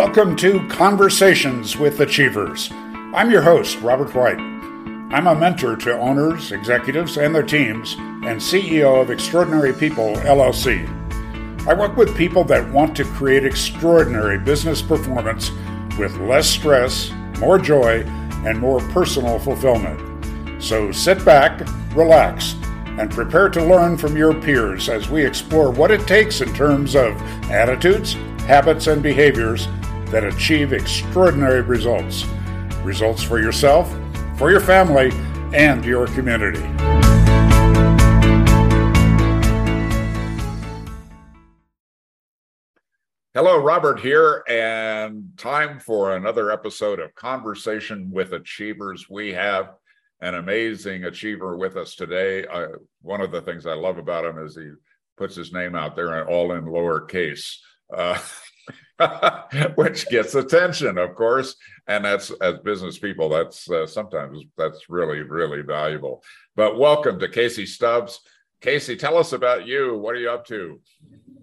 Welcome to Conversations with Achievers. I'm your host, Robert White. I'm a mentor to owners, executives, and their teams, and CEO of Extraordinary People, LLC. I work with people that want to create extraordinary business performance with less stress, more joy, and more personal fulfillment. So sit back, relax, and prepare to learn from your peers as we explore what it takes in terms of attitudes, habits, and behaviors that achieve extraordinary results. Results for yourself, for your family, and your community. Hello, Robert here, and time for another episode of Conversation with Achievers. We have an amazing achiever with us today. Uh, one of the things I love about him is he puts his name out there all in lowercase. Uh, which gets attention, of course, and that's as business people. That's uh, sometimes that's really really valuable. But welcome to Casey Stubbs. Casey, tell us about you. What are you up to?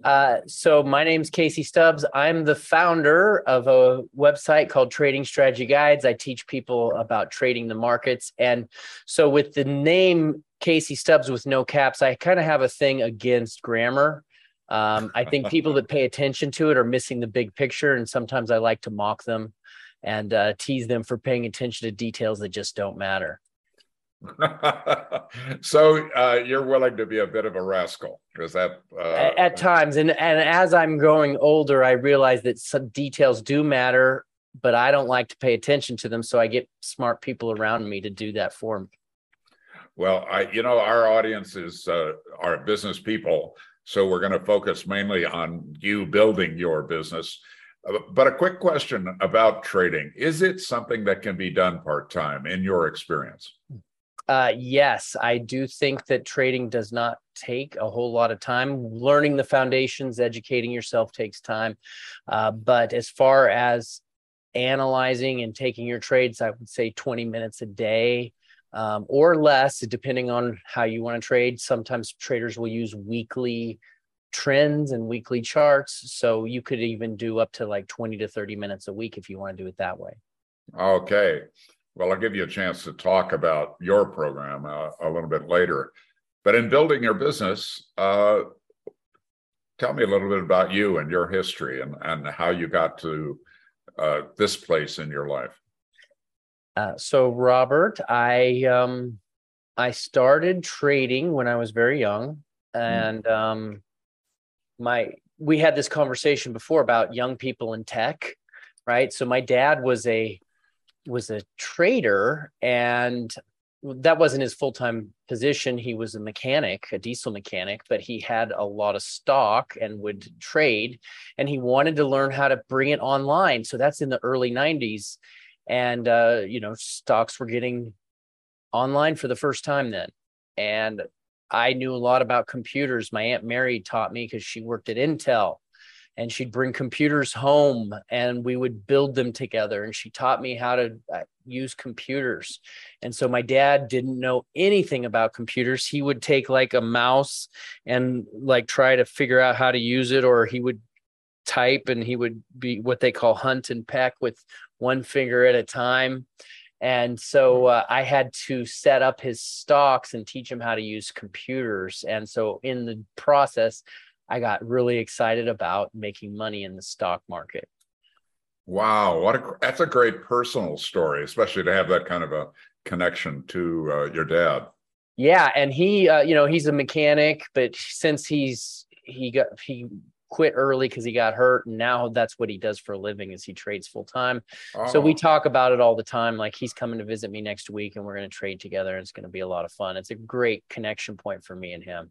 Uh, so my name's Casey Stubbs. I'm the founder of a website called Trading Strategy Guides. I teach people about trading the markets. And so with the name Casey Stubbs with no caps, I kind of have a thing against grammar. Um, I think people that pay attention to it are missing the big picture. And sometimes I like to mock them and uh, tease them for paying attention to details that just don't matter. so uh, you're willing to be a bit of a rascal is that uh, at, at times and and as i'm growing older i realize that some details do matter but i don't like to pay attention to them so i get smart people around me to do that for me well i you know our audience is uh, our business people so we're going to focus mainly on you building your business uh, but a quick question about trading is it something that can be done part-time in your experience uh, yes, I do think that trading does not take a whole lot of time. Learning the foundations, educating yourself takes time. Uh, but as far as analyzing and taking your trades, I would say 20 minutes a day um, or less, depending on how you want to trade. Sometimes traders will use weekly trends and weekly charts. So you could even do up to like 20 to 30 minutes a week if you want to do it that way. Okay. Well, I'll give you a chance to talk about your program uh, a little bit later. But in building your business, uh, tell me a little bit about you and your history and, and how you got to uh, this place in your life. Uh, so, Robert, I um, I started trading when I was very young, hmm. and mm. um, my we had this conversation before about young people in tech, right? So, my dad was a was a trader and that wasn't his full-time position he was a mechanic a diesel mechanic but he had a lot of stock and would trade and he wanted to learn how to bring it online so that's in the early 90s and uh, you know stocks were getting online for the first time then. And i knew a lot about computers. My aunt mary taught me because she worked at intel and she'd bring computers home and we would build them together and she taught me how to uh, use computers. And so my dad didn't know anything about computers. He would take like a mouse and like try to figure out how to use it or he would type and he would be what they call hunt and peck with one finger at a time and so uh, i had to set up his stocks and teach him how to use computers and so in the process I got really excited about making money in the stock market. Wow, what a that's a great personal story, especially to have that kind of a connection to uh, your dad. Yeah, and he, uh, you know, he's a mechanic, but since he's he got he quit early because he got hurt, and now that's what he does for a living is he trades full time. Oh. So we oh. talk about it all the time. Like he's coming to visit me next week, and we're going to trade together. And it's going to be a lot of fun. It's a great connection point for me and him.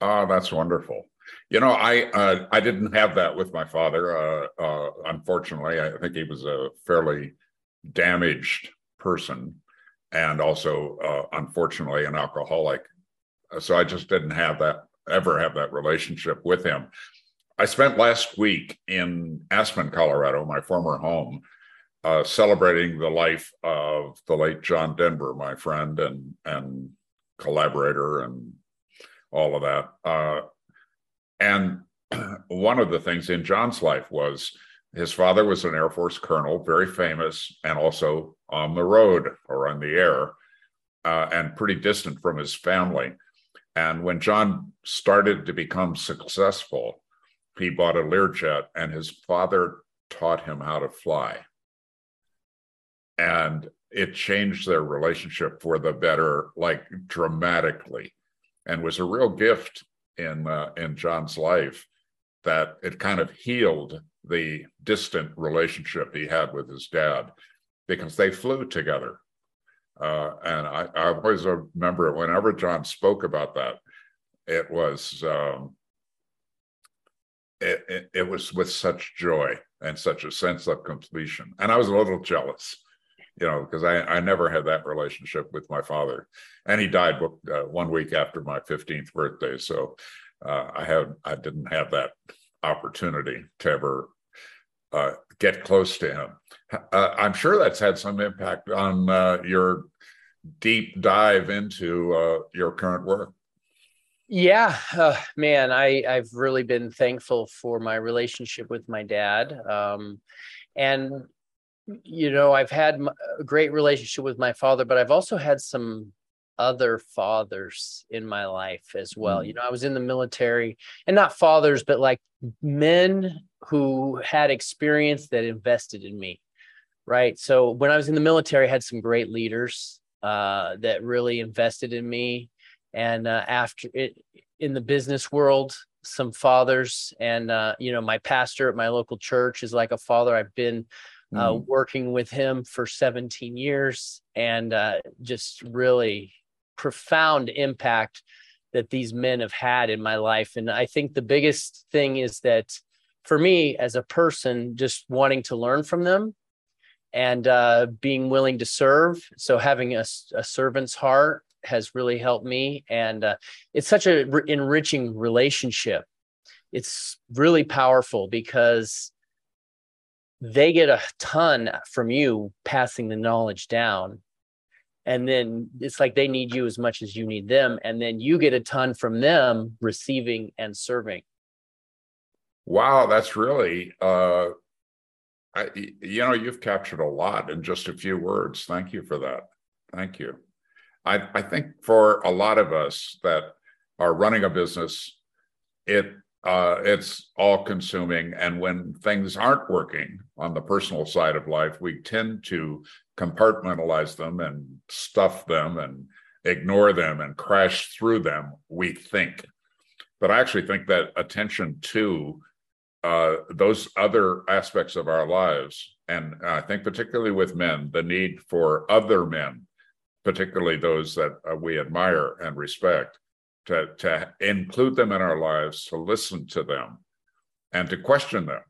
Oh, that's wonderful. You know, I uh, I didn't have that with my father. Uh, uh, unfortunately, I think he was a fairly damaged person, and also, uh, unfortunately, an alcoholic. So I just didn't have that ever have that relationship with him. I spent last week in Aspen, Colorado, my former home, uh, celebrating the life of the late John Denver, my friend and and collaborator, and all of that. Uh, and one of the things in John's life was his father was an Air Force colonel, very famous, and also on the road or on the air, uh, and pretty distant from his family. And when John started to become successful, he bought a Learjet, and his father taught him how to fly. And it changed their relationship for the better, like dramatically, and was a real gift in uh, in John's life that it kind of healed the distant relationship he had with his dad because they flew together. Uh, and I, I, always remember whenever John spoke about that, it was um, it, it, it, was with such joy and such a sense of completion. And I was a little jealous, you know, because I, I never had that relationship with my father. And he died uh, one week after my 15th birthday. So uh, I had I didn't have that opportunity to ever uh, get close to him. Uh, I'm sure that's had some impact on uh, your deep dive into uh, your current work. Yeah, uh, man, I I've really been thankful for my relationship with my dad, um, and you know I've had a great relationship with my father, but I've also had some other fathers in my life as well. Mm. You know, I was in the military, and not fathers, but like men who had experience that invested in me. Right. So when I was in the military, I had some great leaders uh, that really invested in me and uh, after it in the business world some fathers and uh, you know my pastor at my local church is like a father. I've been uh, mm. working with him for 17 years and uh, just really profound impact that these men have had in my life. And i think the biggest thing is that for me as a person just wanting to learn from them and uh, being willing to serve. So having a, a servant's heart has really helped me. And uh, it's such a re- enriching relationship. It's really powerful because they get a ton from you passing the knowledge down. And then it's like they need you as much as you need them. And then you get a ton from them receiving and serving. Wow that's really uh I, you know you've captured a lot in just a few words. Thank you for that. Thank you I, I think for a lot of us that are running a business, it uh, it's all consuming. And when things aren't working on the personal side of life, we tend to compartmentalize them and stuff them and ignore them and crash through them, we think. But I actually think that attention to uh, those other aspects of our lives, and I think particularly with men, the need for other men particularly those that uh, we admire and respect, to, to include them in our lives, to listen to them, and to question them.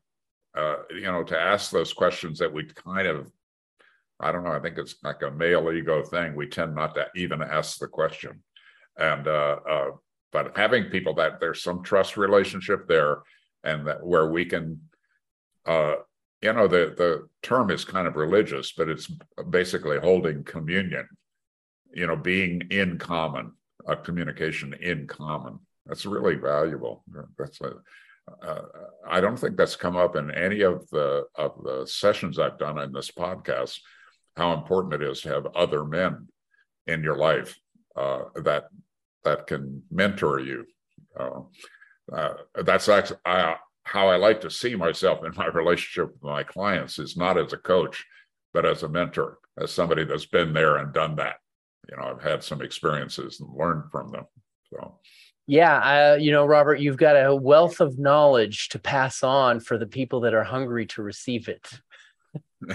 Uh, you know, to ask those questions that we kind of, I don't know, I think it's like a male ego thing. We tend not to even ask the question. And, uh, uh, but having people that there's some trust relationship there and that where we can, uh, you know, the, the term is kind of religious, but it's basically holding communion you know, being in common, a communication in common. That's really valuable. That's a, uh, I don't think that's come up in any of the of the sessions I've done in this podcast. How important it is to have other men in your life uh, that that can mentor you. Uh, uh that's actually I, how I like to see myself in my relationship with my clients is not as a coach, but as a mentor, as somebody that's been there and done that you know I've had some experiences and learned from them. So yeah, uh, you know, Robert, you've got a wealth of knowledge to pass on for the people that are hungry to receive it.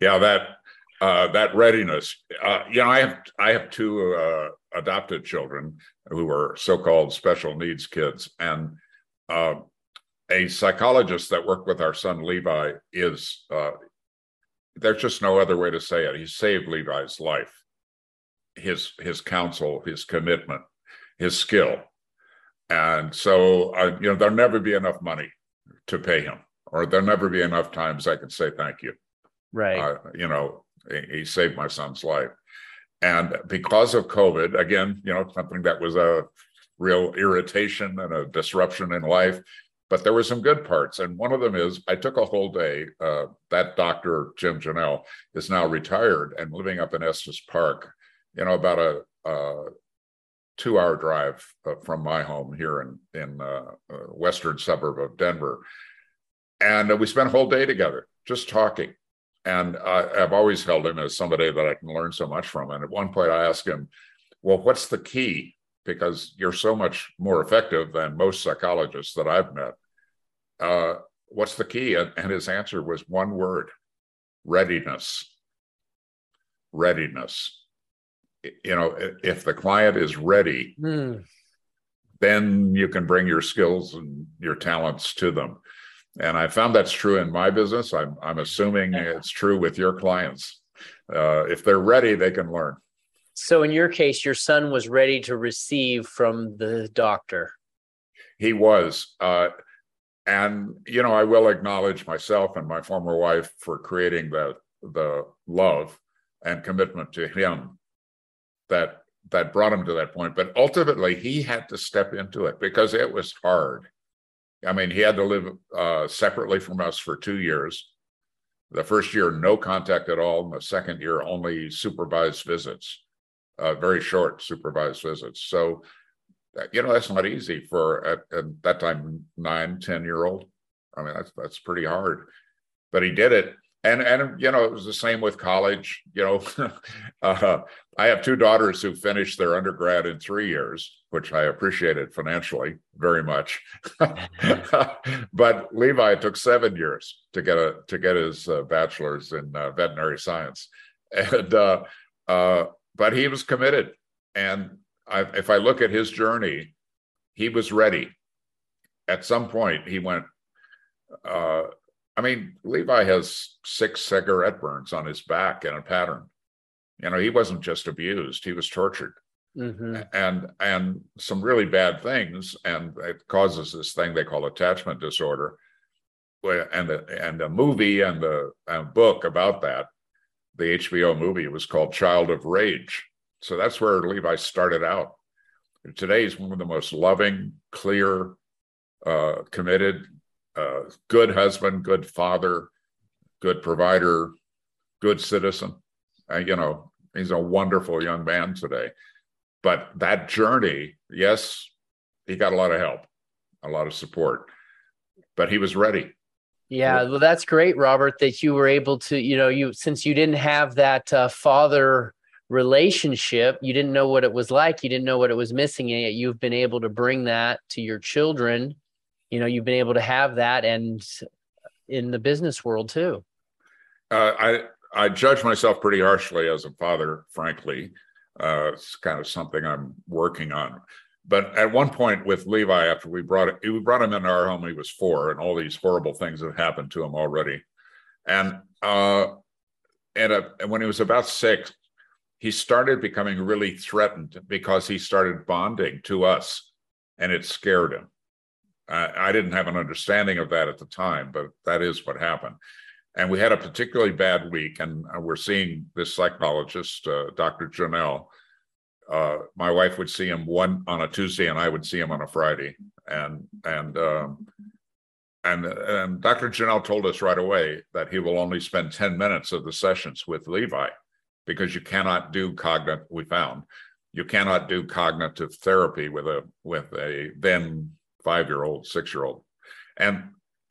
yeah, that uh, that readiness. Uh, you know, I have I have two uh, adopted children who are so-called special needs kids, and uh, a psychologist that worked with our son Levi is. Uh, there's just no other way to say it. He saved Levi's life his his counsel, his commitment, his skill, and so uh, you know there'll never be enough money to pay him, or there'll never be enough times I can say thank you. Right. Uh, you know, he, he saved my son's life, and because of COVID, again, you know, something that was a real irritation and a disruption in life. but there were some good parts. And one of them is I took a whole day. Uh, that doctor, Jim Janelle, is now retired and living up in Estes Park, you know, about a, a two hour drive uh, from my home here in, in uh, uh western suburb of Denver. And we spent a whole day together just talking. And I, I've always held him as somebody that I can learn so much from. And at one point, I asked him, Well, what's the key because you're so much more effective than most psychologists that I've met. Uh, what's the key? And, and his answer was one word readiness. Readiness. You know, if the client is ready, mm. then you can bring your skills and your talents to them. And I found that's true in my business. I'm, I'm assuming it's true with your clients. Uh, if they're ready, they can learn. So in your case, your son was ready to receive from the doctor. He was. Uh, and you know, I will acknowledge myself and my former wife for creating the the love and commitment to him that that brought him to that point. But ultimately, he had to step into it because it was hard. I mean, he had to live uh, separately from us for two years. The first year, no contact at all. And the second year, only supervised visits uh, very short supervised visits. So, uh, you know, that's not easy for at, at that time nine, ten year old. I mean, that's that's pretty hard, but he did it. And and you know, it was the same with college. You know, uh, I have two daughters who finished their undergrad in three years, which I appreciated financially very much. but Levi took seven years to get a to get his uh, bachelor's in uh, veterinary science, and uh, uh, but he was committed. And I, if I look at his journey, he was ready. At some point, he went. I mean, Levi has six cigarette burns on his back in a pattern. You know, he wasn't just abused; he was tortured, mm-hmm. and and some really bad things, and it causes this thing they call attachment disorder. And the and a movie and the book about that the HBO movie. It was called Child of Rage. So that's where Levi started out. Today, he's one of the most loving, clear, uh, committed, uh, good husband, good father, good provider, good citizen. Uh, you know, he's a wonderful young man today. But that journey, yes, he got a lot of help, a lot of support, but he was ready. Yeah, well, that's great, Robert, that you were able to, you know, you since you didn't have that uh, father relationship, you didn't know what it was like, you didn't know what it was missing, and yet you've been able to bring that to your children. You know, you've been able to have that, and in the business world too. Uh, I I judge myself pretty harshly as a father, frankly. Uh, it's kind of something I'm working on. But at one point with Levi, after we brought it, we brought him into our home, he was four, and all these horrible things have happened to him already. And uh, and, uh, and when he was about six, he started becoming really threatened because he started bonding to us, and it scared him. I, I didn't have an understanding of that at the time, but that is what happened. And we had a particularly bad week, and uh, we're seeing this psychologist, uh, Dr. Janelle, uh, my wife would see him one on a Tuesday, and I would see him on a Friday. And and um, and and Dr. Janelle told us right away that he will only spend ten minutes of the sessions with Levi, because you cannot do cognitive. We found you cannot do cognitive therapy with a with a then five year old, six year old, and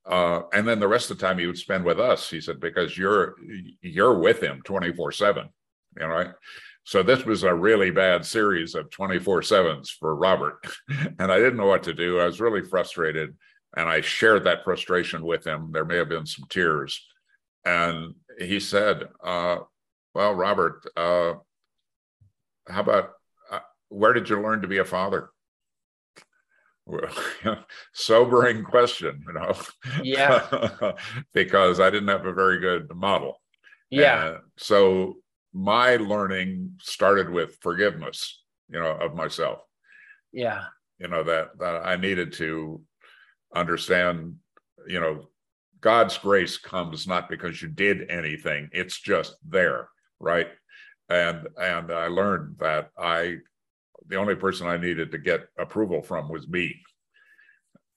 uh, and then the rest of the time he would spend with us. He said because you're you're with him twenty four seven, you know? So this was a really bad series of 24 sevens for Robert. and I didn't know what to do. I was really frustrated. And I shared that frustration with him. There may have been some tears. And he said, uh, Well, Robert, uh, how about uh, where did you learn to be a father? sobering question, you know. Yeah. because I didn't have a very good model. Yeah. so my learning started with forgiveness, you know, of myself. Yeah. You know, that that I needed to understand, you know, God's grace comes not because you did anything, it's just there, right? And and I learned that I the only person I needed to get approval from was me.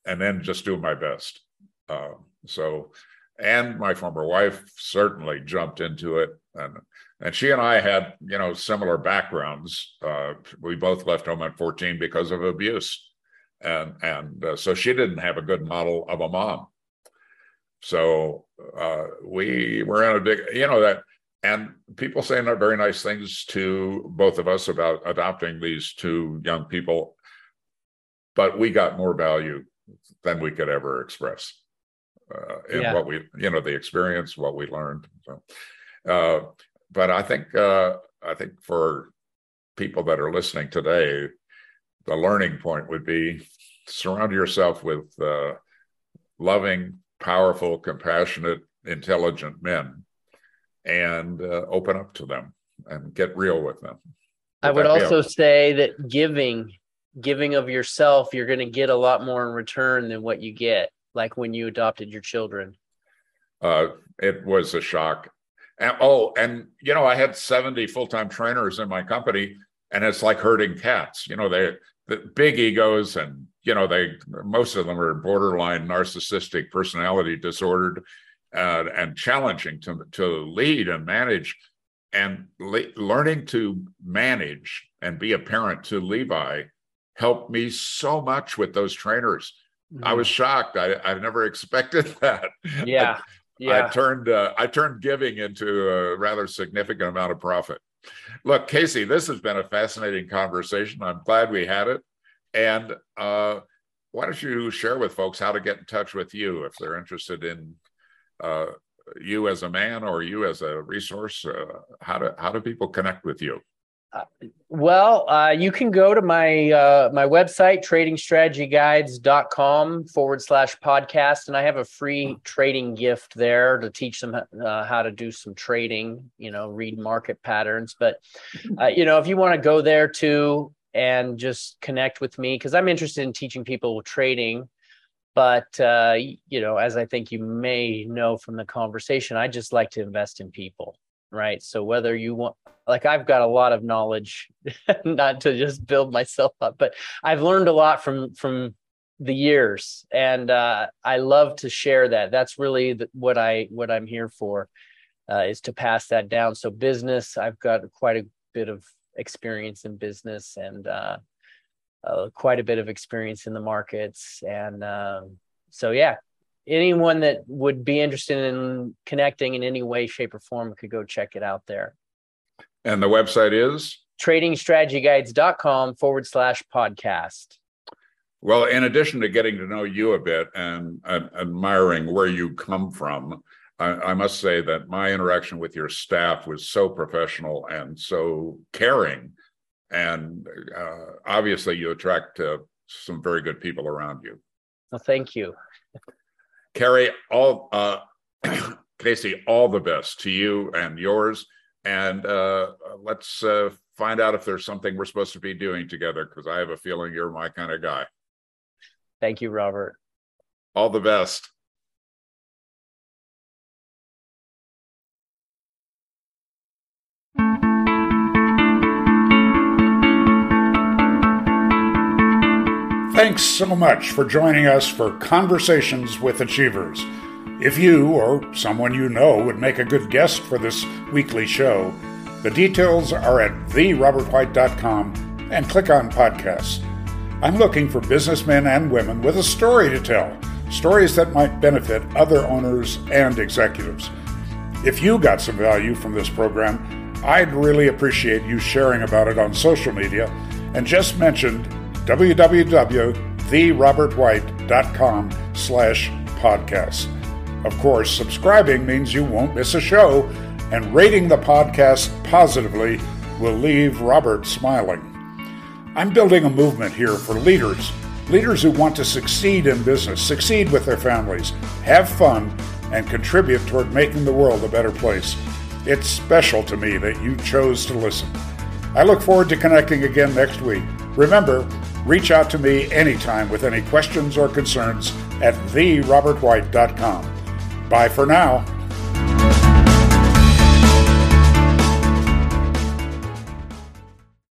and then just do my best. Uh, so, and my former wife certainly jumped into it, and and she and I had you know similar backgrounds. Uh, we both left home at 14 because of abuse, and and uh, so she didn't have a good model of a mom. So uh, we were in a big, you know that, and people saying very nice things to both of us about adopting these two young people, but we got more value than we could ever express uh, in yeah. what we, you know, the experience, what we learned. So, uh, but I think uh, I think for people that are listening today, the learning point would be surround yourself with uh, loving, powerful, compassionate, intelligent men, and uh, open up to them and get real with them. I would also say that giving giving of yourself, you're going to get a lot more in return than what you get, like when you adopted your children. Uh, it was a shock. And, oh, and you know, I had 70 full time trainers in my company, and it's like herding cats. You know, they the big egos, and you know, they most of them are borderline narcissistic personality disordered, uh, and challenging to to lead and manage. And le- learning to manage and be a parent to Levi helped me so much with those trainers. Mm-hmm. I was shocked. I, I never expected that. Yeah. I, yeah. I turned uh, I turned giving into a rather significant amount of profit. Look, Casey, this has been a fascinating conversation. I'm glad we had it. And uh, why don't you share with folks how to get in touch with you if they're interested in uh, you as a man or you as a resource? Uh, how do how do people connect with you? well, uh, you can go to my uh, my website, tradingstrategyguides.com forward slash podcast. And I have a free trading gift there to teach them uh, how to do some trading, you know, read market patterns. But, uh, you know, if you want to go there too and just connect with me, because I'm interested in teaching people trading. But, uh, you know, as I think you may know from the conversation, I just like to invest in people right? So whether you want like i've got a lot of knowledge not to just build myself up but i've learned a lot from from the years. And uh, i love to share that. That's really the, what i what i'm here for uh, is to pass that down. So business i've got quite a bit of experience in business and uh, uh quite a bit of experience in the markets and um, so yeah anyone that would be interested in connecting in any way, shape, or form could go check it out there. And the website is tradingstrategyguides.com forward slash podcast. Well, in addition to getting to know you a bit and, and admiring where you come from, I, I, must say that my interaction with your staff was so professional and so caring. And uh, obviously, you attract uh, some very good people around you. Well, thank you. Carrie, all uh, Casey, all the best to you and yours. And uh, let's uh, find out if there's something we're supposed to be doing together because I have a feeling you're my kind of guy. Thank you, Robert. All the best. Thanks so much for joining us for Conversations with Achievers. If you or someone you know would make a good guest for this weekly show, the details are at therobertwhite.com and click on podcasts. I'm looking for businessmen and women with a story to tell, stories that might benefit other owners and executives. If you got some value from this program, I'd really appreciate you sharing about it on social media and just mentioned www.therobertwhite.com slash podcast. Of course, subscribing means you won't miss a show, and rating the podcast positively will leave Robert smiling. I'm building a movement here for leaders, leaders who want to succeed in business, succeed with their families, have fun, and contribute toward making the world a better place. It's special to me that you chose to listen. I look forward to connecting again next week. Remember, reach out to me anytime with any questions or concerns at therobertwhite.com. Bye for now.